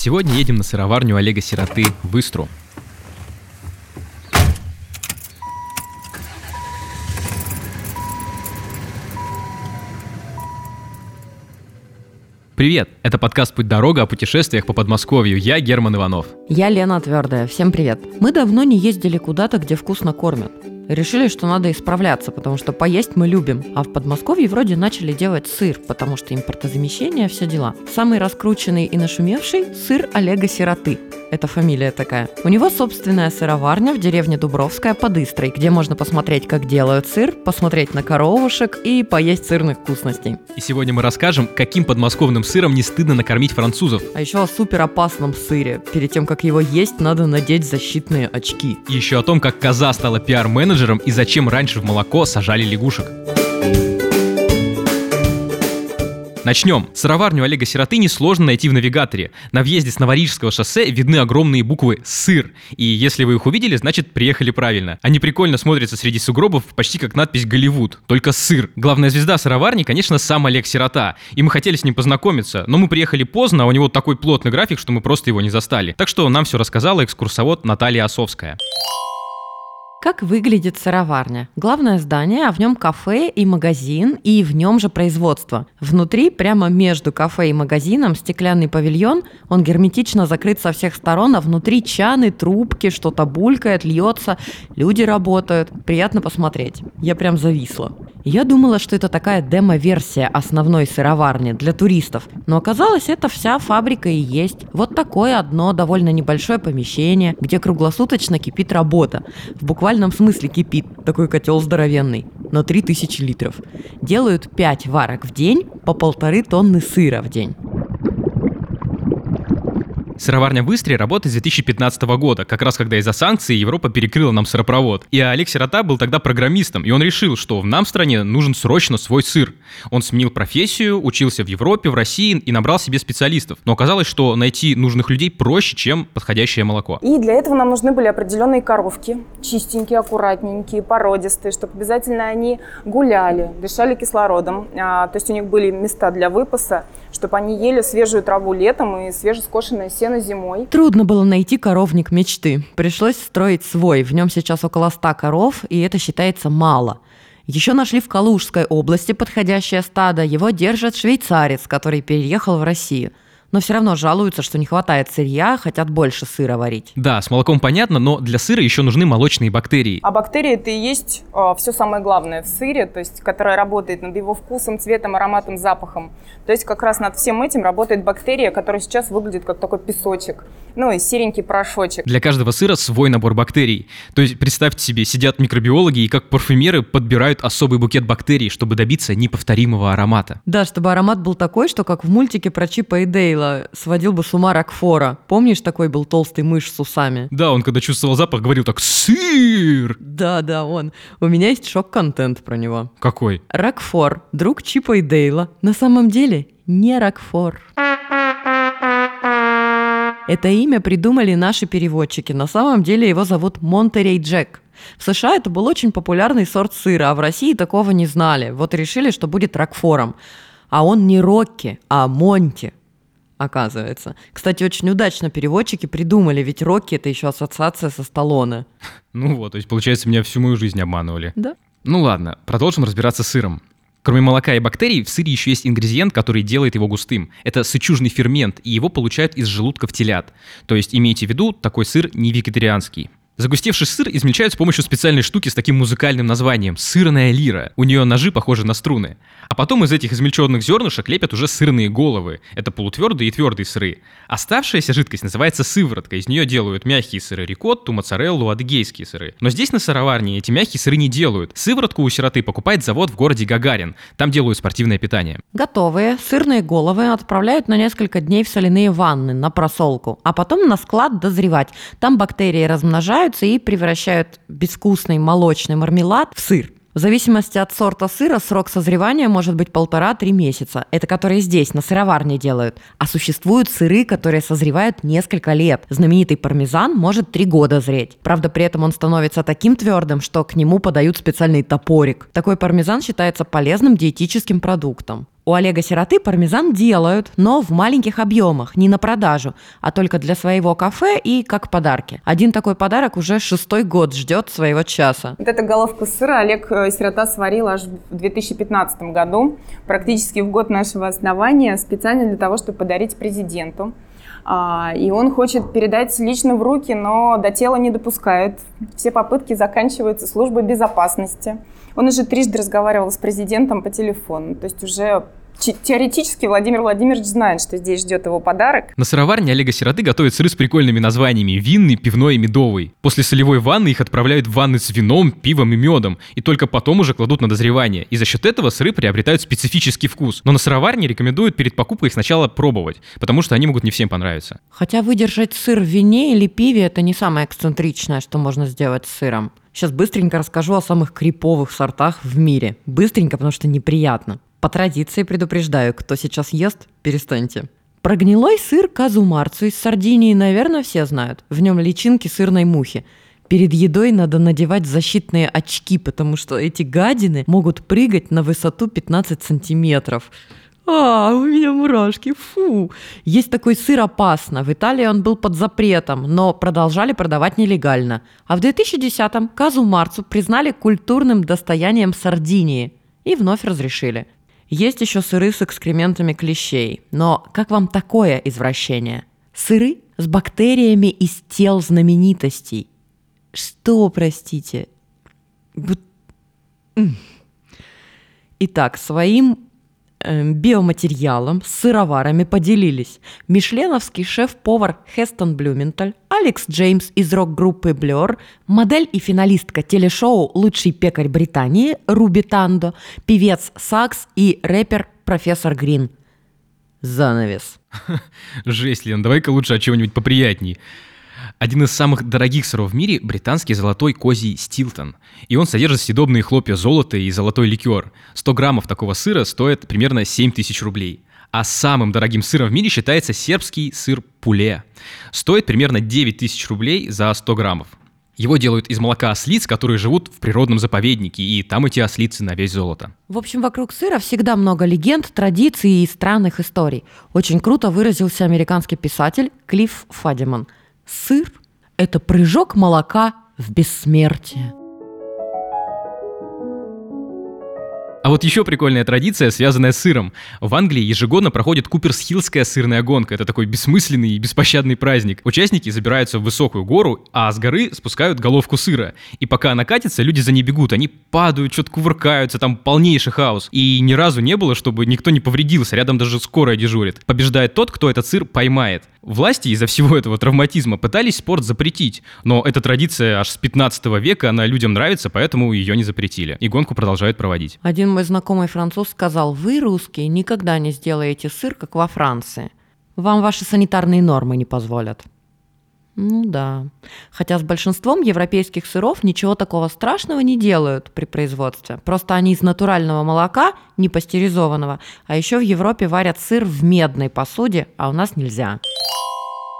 Сегодня едем на сыроварню Олега Сироты в Истру. Привет! Это подкаст «Путь дорога» о путешествиях по Подмосковью. Я Герман Иванов. Я Лена Твердая. Всем привет. Мы давно не ездили куда-то, где вкусно кормят. Решили, что надо исправляться, потому что поесть мы любим. А в Подмосковье вроде начали делать сыр, потому что импортозамещение, все дела. Самый раскрученный и нашумевший – сыр Олега Сироты. Это фамилия такая. У него собственная сыроварня в деревне Дубровская под Истрой, где можно посмотреть, как делают сыр, посмотреть на коровушек и поесть сырных вкусностей. И сегодня мы расскажем, каким подмосковным сыром не стыдно накормить французов. А еще о супер опасном сыре. Перед тем, как его есть, надо надеть защитные очки. И еще о том, как коза стала пиар-менеджером и зачем раньше в молоко сажали лягушек. Начнем. Сыроварню Олега Сироты несложно найти в навигаторе. На въезде с Новорижского шоссе видны огромные буквы «Сыр». И если вы их увидели, значит приехали правильно. Они прикольно смотрятся среди сугробов, почти как надпись «Голливуд», только «Сыр». Главная звезда сыроварни, конечно, сам Олег Сирота. И мы хотели с ним познакомиться, но мы приехали поздно, а у него такой плотный график, что мы просто его не застали. Так что нам все рассказала экскурсовод Наталья Осовская. Как выглядит сыроварня? Главное здание, а в нем кафе и магазин, и в нем же производство. Внутри, прямо между кафе и магазином, стеклянный павильон, он герметично закрыт со всех сторон, а внутри чаны, трубки, что-то булькает, льется, люди работают. Приятно посмотреть. Я прям зависла. Я думала, что это такая демо-версия основной сыроварни для туристов, но оказалось, это вся фабрика и есть. Вот такое одно довольно небольшое помещение, где круглосуточно кипит работа. В буквальном смысле кипит, такой котел здоровенный, на 3000 литров. Делают 5 варок в день по полторы тонны сыра в день. Сыроварня в Истре работает с 2015 года, как раз когда из-за санкций Европа перекрыла нам сыропровод. И Олег Сирота был тогда программистом, и он решил, что в нам стране нужен срочно свой сыр. Он сменил профессию, учился в Европе, в России и набрал себе специалистов. Но оказалось, что найти нужных людей проще, чем подходящее молоко. И для этого нам нужны были определенные коровки, чистенькие, аккуратненькие, породистые, чтобы обязательно они гуляли, дышали кислородом. А, то есть у них были места для выпаса, чтобы они ели свежую траву летом и свежескошенное сено зимой. Трудно было найти коровник мечты. Пришлось строить свой. В нем сейчас около 100 коров, и это считается мало. Еще нашли в Калужской области подходящее стадо. Его держит швейцарец, который переехал в Россию – но все равно жалуются, что не хватает сырья, хотят больше сыра варить. Да, с молоком понятно, но для сыра еще нужны молочные бактерии. А бактерии это и есть э, все самое главное в сыре, то есть которая работает над его вкусом, цветом, ароматом, запахом. То есть как раз над всем этим работает бактерия, которая сейчас выглядит как такой песочек, ну и серенький порошочек. Для каждого сыра свой набор бактерий. То есть представьте себе, сидят микробиологи и как парфюмеры подбирают особый букет бактерий, чтобы добиться неповторимого аромата. Да, чтобы аромат был такой, что как в мультике про Чипа и Дейла сводил бы с ума Рокфора. Помнишь, такой был толстый мышь с усами? Да, он когда чувствовал запах, говорил так «Сыр!» Да, да, он. У меня есть шок-контент про него. Какой? Рокфор, друг Чипа и Дейла. На самом деле не Рокфор. Это имя придумали наши переводчики. На самом деле его зовут Монтерей Джек. В США это был очень популярный сорт сыра, а в России такого не знали. Вот решили, что будет Рокфором. А он не Рокки, а Монти оказывается. Кстати, очень удачно переводчики придумали, ведь Рокки — это еще ассоциация со Сталлоне. Ну вот, то есть, получается, меня всю мою жизнь обманывали. Да. Ну ладно, продолжим разбираться с сыром. Кроме молока и бактерий, в сыре еще есть ингредиент, который делает его густым. Это сычужный фермент, и его получают из желудков телят. То есть имейте в виду, такой сыр не вегетарианский. Загустевший сыр измельчают с помощью специальной штуки с таким музыкальным названием – сырная лира. У нее ножи похожи на струны. А потом из этих измельченных зернышек лепят уже сырные головы. Это полутвердые и твердые сыры. Оставшаяся жидкость называется сыворотка. Из нее делают мягкие сыры рикотту, моцареллу, адыгейские сыры. Но здесь на сыроварне эти мягкие сыры не делают. Сыворотку у сироты покупает завод в городе Гагарин. Там делают спортивное питание. Готовые сырные головы отправляют на несколько дней в соляные ванны на просолку, а потом на склад дозревать. Там бактерии размножаются и превращают безвкусный молочный мармелад в сыр. В зависимости от сорта сыра срок созревания может быть полтора-три месяца. Это которые здесь, на сыроварне делают. А существуют сыры, которые созревают несколько лет. Знаменитый пармезан может три года зреть. Правда, при этом он становится таким твердым, что к нему подают специальный топорик. Такой пармезан считается полезным диетическим продуктом. У Олега Сироты пармезан делают, но в маленьких объемах, не на продажу, а только для своего кафе и как подарки. Один такой подарок уже шестой год ждет своего часа. Вот эту головку сыра Олег э, Сирота сварил аж в 2015 году, практически в год нашего основания, специально для того, чтобы подарить президенту. А, и он хочет передать лично в руки, но до тела не допускают. Все попытки заканчиваются службой безопасности. Он уже трижды разговаривал с президентом по телефону. То есть уже теоретически Владимир Владимирович знает, что здесь ждет его подарок. На сыроварне Олега Сироты готовят сыры с прикольными названиями – винный, пивной и медовый. После солевой ванны их отправляют в ванны с вином, пивом и медом, и только потом уже кладут на дозревание. И за счет этого сыры приобретают специфический вкус. Но на сыроварне рекомендуют перед покупкой их сначала пробовать, потому что они могут не всем понравиться. Хотя выдержать сыр в вине или пиве – это не самое эксцентричное, что можно сделать с сыром. Сейчас быстренько расскажу о самых криповых сортах в мире. Быстренько, потому что неприятно. По традиции предупреждаю, кто сейчас ест, перестаньте. Про гнилой сыр казумарцу из Сардинии, наверное, все знают. В нем личинки сырной мухи. Перед едой надо надевать защитные очки, потому что эти гадины могут прыгать на высоту 15 сантиметров. А, у меня мурашки, фу. Есть такой сыр опасно. В Италии он был под запретом, но продолжали продавать нелегально. А в 2010-м казу марцу признали культурным достоянием Сардинии и вновь разрешили. Есть еще сыры с экскрементами клещей. Но как вам такое извращение? Сыры с бактериями из тел знаменитостей. Что, простите? Итак, своим биоматериалом с сыроварами поделились мишленовский шеф-повар Хестон Блюменталь, Алекс Джеймс из рок-группы Blur, модель и финалистка телешоу «Лучший пекарь Британии» Руби Тандо, певец Сакс и рэпер Профессор Грин. Занавес. Жесть, Лен, давай-ка лучше о чем-нибудь поприятней. Один из самых дорогих сыров в мире – британский золотой козий Стилтон. И он содержит съедобные хлопья золота и золотой ликер. 100 граммов такого сыра стоит примерно 7 тысяч рублей. А самым дорогим сыром в мире считается сербский сыр пуле. Стоит примерно 9 тысяч рублей за 100 граммов. Его делают из молока ослиц, которые живут в природном заповеднике, и там эти ослицы на весь золото. В общем, вокруг сыра всегда много легенд, традиций и странных историй. Очень круто выразился американский писатель Клифф Фадиман – Сыр – это прыжок молока в бессмертие. А вот еще прикольная традиция, связанная с сыром. В Англии ежегодно проходит Куперсхиллская сырная гонка. Это такой бессмысленный и беспощадный праздник. Участники забираются в высокую гору, а с горы спускают головку сыра. И пока она катится, люди за ней бегут. Они падают, что-то кувыркаются, там полнейший хаос. И ни разу не было, чтобы никто не повредился. Рядом даже скорая дежурит. Побеждает тот, кто этот сыр поймает. Власти из-за всего этого травматизма пытались спорт запретить, но эта традиция аж с 15 века, она людям нравится, поэтому ее не запретили. И гонку продолжают проводить. Один мой знакомый француз сказал, вы, русские, никогда не сделаете сыр, как во Франции. Вам ваши санитарные нормы не позволят. Ну да. Хотя с большинством европейских сыров ничего такого страшного не делают при производстве. Просто они из натурального молока, не пастеризованного, а еще в Европе варят сыр в медной посуде, а у нас нельзя.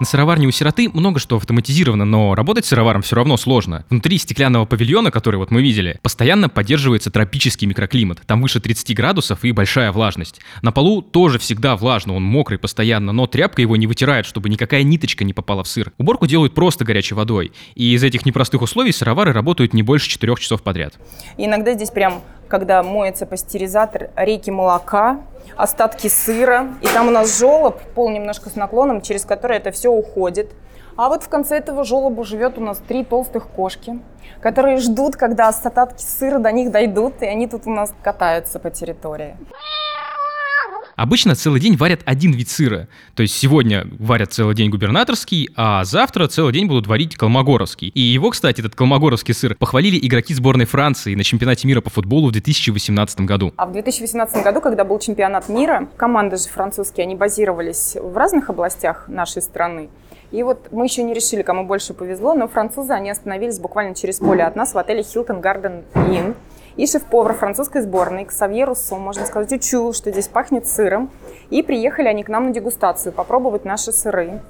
На сыроварне у сироты много что автоматизировано, но работать сыроваром все равно сложно. Внутри стеклянного павильона, который вот мы видели, постоянно поддерживается тропический микроклимат. Там выше 30 градусов и большая влажность. На полу тоже всегда влажно, он мокрый постоянно, но тряпка его не вытирает, чтобы никакая ниточка не попала в сыр. Уборку делают просто горячей водой. И из этих непростых условий сыровары работают не больше 4 часов подряд. иногда здесь прям когда моется пастеризатор, реки молока, остатки сыра. И там у нас желоб, пол немножко с наклоном, через который это все уходит. А вот в конце этого желоба живет у нас три толстых кошки, которые ждут, когда остатки сыра до них дойдут, и они тут у нас катаются по территории. Обычно целый день варят один вид сыра. То есть сегодня варят целый день губернаторский, а завтра целый день будут варить колмогоровский. И его, кстати, этот колмогоровский сыр похвалили игроки сборной Франции на чемпионате мира по футболу в 2018 году. А в 2018 году, когда был чемпионат мира, команды же французские, они базировались в разных областях нашей страны. И вот мы еще не решили, кому больше повезло, но французы, они остановились буквально через поле от нас в отеле Hilton Garden Inn и шеф-повар французской сборной Ксавье Руссо, можно сказать, учул, что здесь пахнет сыром. И приехали они к нам на дегустацию, попробовать наши сыры.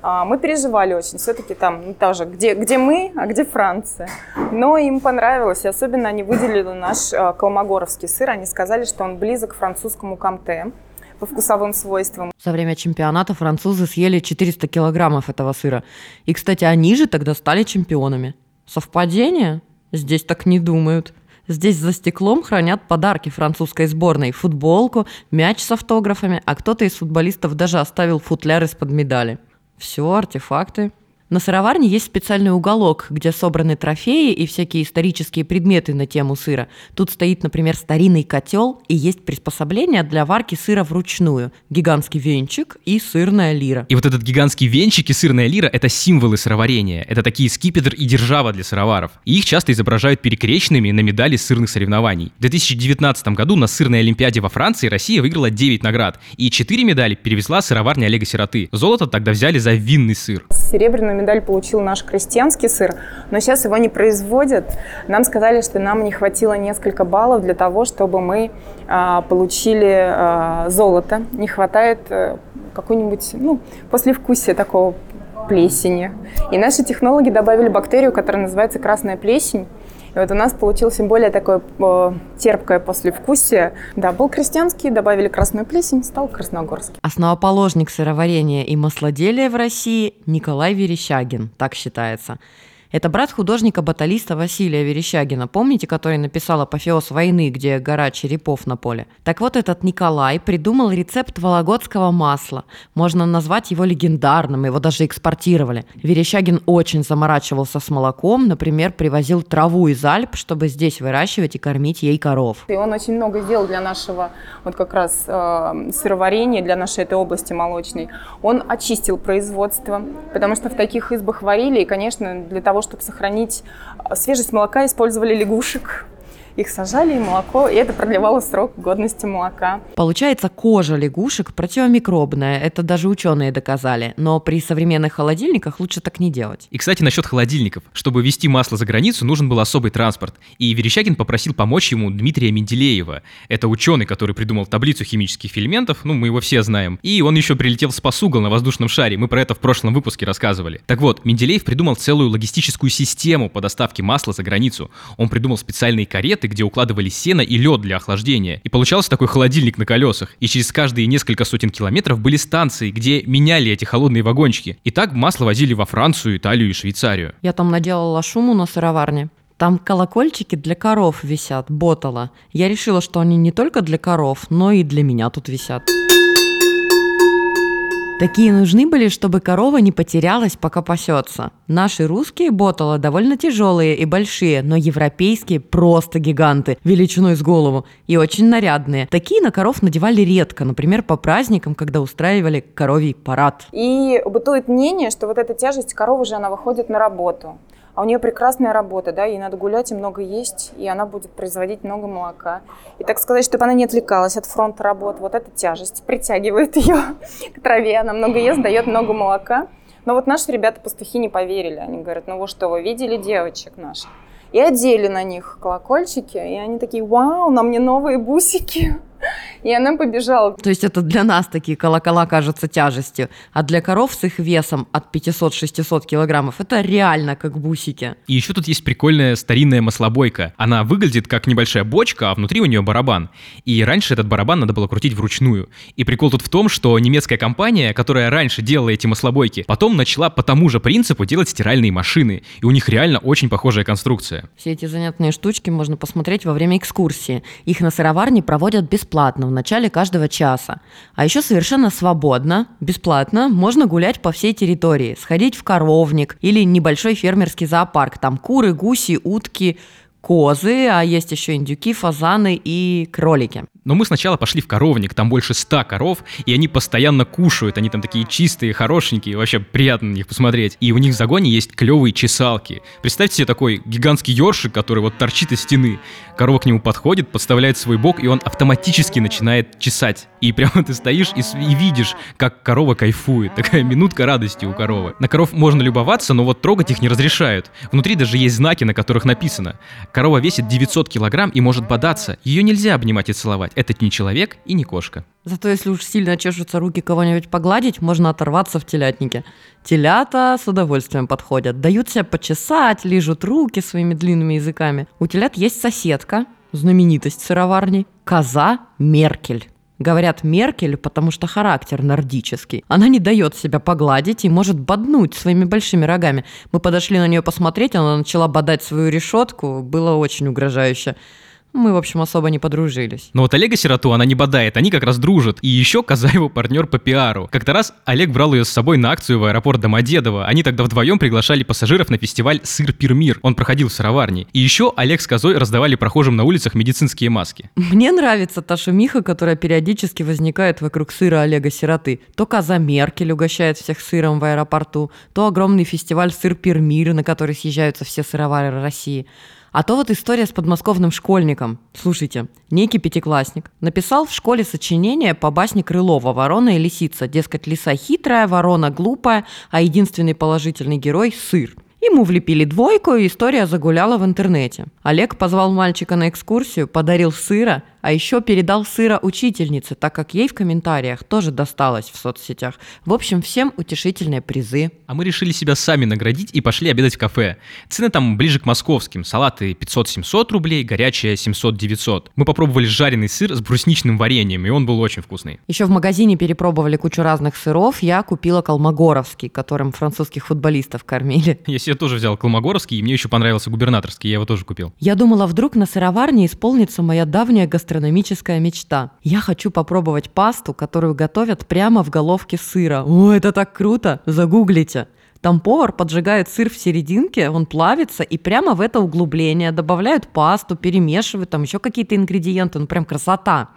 А, мы переживали очень, все-таки там ну, тоже, где, где мы, а где Франция. Но им понравилось, и особенно они выделили наш а, колмогоровский сыр, они сказали, что он близок к французскому камте по вкусовым свойствам. За время чемпионата французы съели 400 килограммов этого сыра. И, кстати, они же тогда стали чемпионами. Совпадение? Здесь так не думают. Здесь за стеклом хранят подарки французской сборной. Футболку, мяч с автографами, а кто-то из футболистов даже оставил футляр из-под медали. Все, артефакты. На сыроварне есть специальный уголок, где собраны трофеи и всякие исторические предметы на тему сыра. Тут стоит, например, старинный котел и есть приспособление для варки сыра вручную. Гигантский венчик и сырная лира. И вот этот гигантский венчик и сырная лира — это символы сыроварения. Это такие скипетр и держава для сыроваров. И их часто изображают перекрещенными на медали сырных соревнований. В 2019 году на сырной олимпиаде во Франции Россия выиграла 9 наград. И 4 медали перевезла сыроварня Олега Сироты. Золото тогда взяли за винный сыр. Серебряную медаль получил наш крестьянский сыр, но сейчас его не производят. Нам сказали, что нам не хватило несколько баллов для того, чтобы мы а, получили а, золото. Не хватает а, какой-нибудь, ну, послевкусия такого плесени. И наши технологи добавили бактерию, которая называется красная плесень. И вот у нас получилось более такое э, терпкое послевкусие. Да, был крестьянский, добавили красную плесень, стал красногорский. Основоположник сыроварения и маслоделия в России Николай Верещагин, так считается. Это брат художника-баталиста Василия Верещагина, помните, который написал «Апофеоз войны», где гора черепов на поле? Так вот, этот Николай придумал рецепт вологодского масла. Можно назвать его легендарным, его даже экспортировали. Верещагин очень заморачивался с молоком, например, привозил траву из Альп, чтобы здесь выращивать и кормить ей коров. И он очень много сделал для нашего вот как раз э, сыроварения, для нашей этой области молочной. Он очистил производство, потому что в таких избах варили, и, конечно, для того, того, чтобы сохранить а, свежесть молока, использовали лягушек их сажали, и молоко, и это продлевало срок годности молока. Получается, кожа лягушек противомикробная, это даже ученые доказали, но при современных холодильниках лучше так не делать. И, кстати, насчет холодильников. Чтобы везти масло за границу, нужен был особый транспорт, и Верещагин попросил помочь ему Дмитрия Менделеева. Это ученый, который придумал таблицу химических элементов, ну, мы его все знаем. И он еще прилетел с посугл на воздушном шаре, мы про это в прошлом выпуске рассказывали. Так вот, Менделеев придумал целую логистическую систему по доставке масла за границу. Он придумал специальные кареты, где укладывали сено и лед для охлаждения. И получался такой холодильник на колесах. И через каждые несколько сотен километров были станции, где меняли эти холодные вагончики. И так масло возили во Францию, Италию и Швейцарию. Я там наделала шуму на сыроварне. Там колокольчики для коров висят, ботала. Я решила, что они не только для коров, но и для меня тут висят. Такие нужны были, чтобы корова не потерялась, пока пасется. Наши русские ботала довольно тяжелые и большие, но европейские просто гиганты, величиной с голову, и очень нарядные. Такие на коров надевали редко, например, по праздникам, когда устраивали коровий парад. И бытует мнение, что вот эта тяжесть коровы же, она выходит на работу а у нее прекрасная работа, да, ей надо гулять и много есть, и она будет производить много молока. И так сказать, чтобы она не отвлекалась от фронта работ, вот эта тяжесть притягивает ее к траве, она много ест, дает много молока. Но вот наши ребята-пастухи не поверили, они говорят, ну вы что, вы видели девочек наших? И одели на них колокольчики, и они такие, вау, на мне новые бусики. И она побежала. То есть это для нас такие колокола кажутся тяжестью, а для коров с их весом от 500-600 килограммов это реально как бусики. И еще тут есть прикольная старинная маслобойка. Она выглядит как небольшая бочка, а внутри у нее барабан. И раньше этот барабан надо было крутить вручную. И прикол тут в том, что немецкая компания, которая раньше делала эти маслобойки, потом начала по тому же принципу делать стиральные машины. И у них реально очень похожая конструкция. Все эти занятные штучки можно посмотреть во время экскурсии. Их на сыроварне проводят бесплатно в начале каждого часа. А еще совершенно свободно, бесплатно, можно гулять по всей территории, сходить в коровник или небольшой фермерский зоопарк. Там куры, гуси, утки, козы, а есть еще индюки, фазаны и кролики. Но мы сначала пошли в коровник, там больше ста коров, и они постоянно кушают, они там такие чистые, хорошенькие, вообще приятно на них посмотреть. И у них в загоне есть клевые чесалки. Представьте себе такой гигантский ёршик, который вот торчит из стены. Корова к нему подходит, подставляет свой бок, и он автоматически начинает чесать. И прямо ты стоишь и, и видишь, как корова кайфует. Такая минутка радости у коровы. На коров можно любоваться, но вот трогать их не разрешают. Внутри даже есть знаки, на которых написано. Корова весит 900 килограмм и может бодаться. Ее нельзя обнимать и целовать этот не человек и не кошка. Зато если уж сильно чешутся руки кого-нибудь погладить, можно оторваться в телятнике. Телята с удовольствием подходят, дают себя почесать, лижут руки своими длинными языками. У телят есть соседка, знаменитость сыроварни, коза Меркель. Говорят Меркель, потому что характер нордический. Она не дает себя погладить и может боднуть своими большими рогами. Мы подошли на нее посмотреть, она начала бодать свою решетку, было очень угрожающе. Мы, в общем, особо не подружились. Но вот Олега Сироту она не бодает, они как раз дружат. И еще Коза его партнер по пиару. Как-то раз Олег брал ее с собой на акцию в аэропорт Домодедово. Они тогда вдвоем приглашали пассажиров на фестиваль «Сыр Пирмир». Он проходил в сыроварне. И еще Олег с Козой раздавали прохожим на улицах медицинские маски. Мне нравится та шумиха, которая периодически возникает вокруг сыра Олега Сироты. То Коза Меркель угощает всех сыром в аэропорту, то огромный фестиваль «Сыр Пирмир», на который съезжаются все сыровары России. А то вот история с подмосковным школьником. Слушайте, некий пятиклассник написал в школе сочинение по басне Крылова «Ворона и лисица». Дескать, лиса хитрая, ворона глупая, а единственный положительный герой – сыр. Ему влепили двойку, и история загуляла в интернете. Олег позвал мальчика на экскурсию, подарил сыра, а еще передал сыра учительнице, так как ей в комментариях тоже досталось в соцсетях. В общем, всем утешительные призы. А мы решили себя сами наградить и пошли обедать в кафе. Цены там ближе к московским. Салаты 500-700 рублей, горячая 700-900. Мы попробовали жареный сыр с брусничным вареньем, и он был очень вкусный. Еще в магазине перепробовали кучу разных сыров. Я купила колмогоровский, которым французских футболистов кормили. Я себе тоже взял колмогоровский, и мне еще понравился губернаторский, я его тоже купил. Я думала, вдруг на сыроварне исполнится моя давняя гастрономическая мечта. Я хочу попробовать пасту, которую готовят прямо в головке сыра. О, это так круто! Загуглите. Там повар поджигает сыр в серединке, он плавится, и прямо в это углубление добавляют пасту, перемешивают, там еще какие-то ингредиенты, ну прям красота.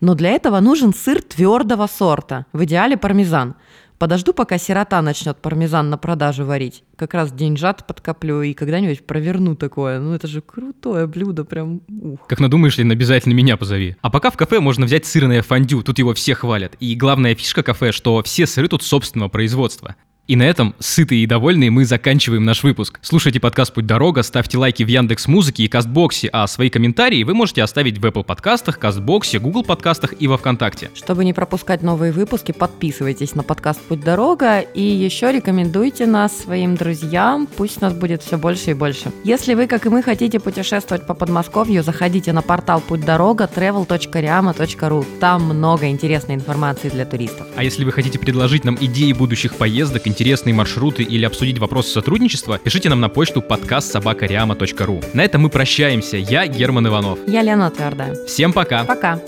Но для этого нужен сыр твердого сорта, в идеале пармезан. Подожду, пока сирота начнет пармезан на продажу варить. Как раз деньжат подкоплю и когда-нибудь проверну такое. Ну это же крутое блюдо, прям ух. Как надумаешь, Лен, обязательно меня позови. А пока в кафе можно взять сырное фондю, тут его все хвалят. И главная фишка кафе, что все сыры тут собственного производства. И на этом, сытые и довольные, мы заканчиваем наш выпуск. Слушайте подкаст «Путь дорога», ставьте лайки в Яндекс Музыке и Кастбоксе, а свои комментарии вы можете оставить в Apple подкастах, Кастбоксе, Google подкастах и во Вконтакте. Чтобы не пропускать новые выпуски, подписывайтесь на подкаст «Путь дорога» и еще рекомендуйте нас своим друзьям, пусть нас будет все больше и больше. Если вы, как и мы, хотите путешествовать по Подмосковью, заходите на портал «Путь дорога» travel.riama.ru. Там много интересной информации для туристов. А если вы хотите предложить нам идеи будущих поездок, интересные маршруты или обсудить вопросы сотрудничества, пишите нам на почту подкаст собакариама.ру. На этом мы прощаемся. Я Герман Иванов. Я Лена Твердая. Всем пока. Пока.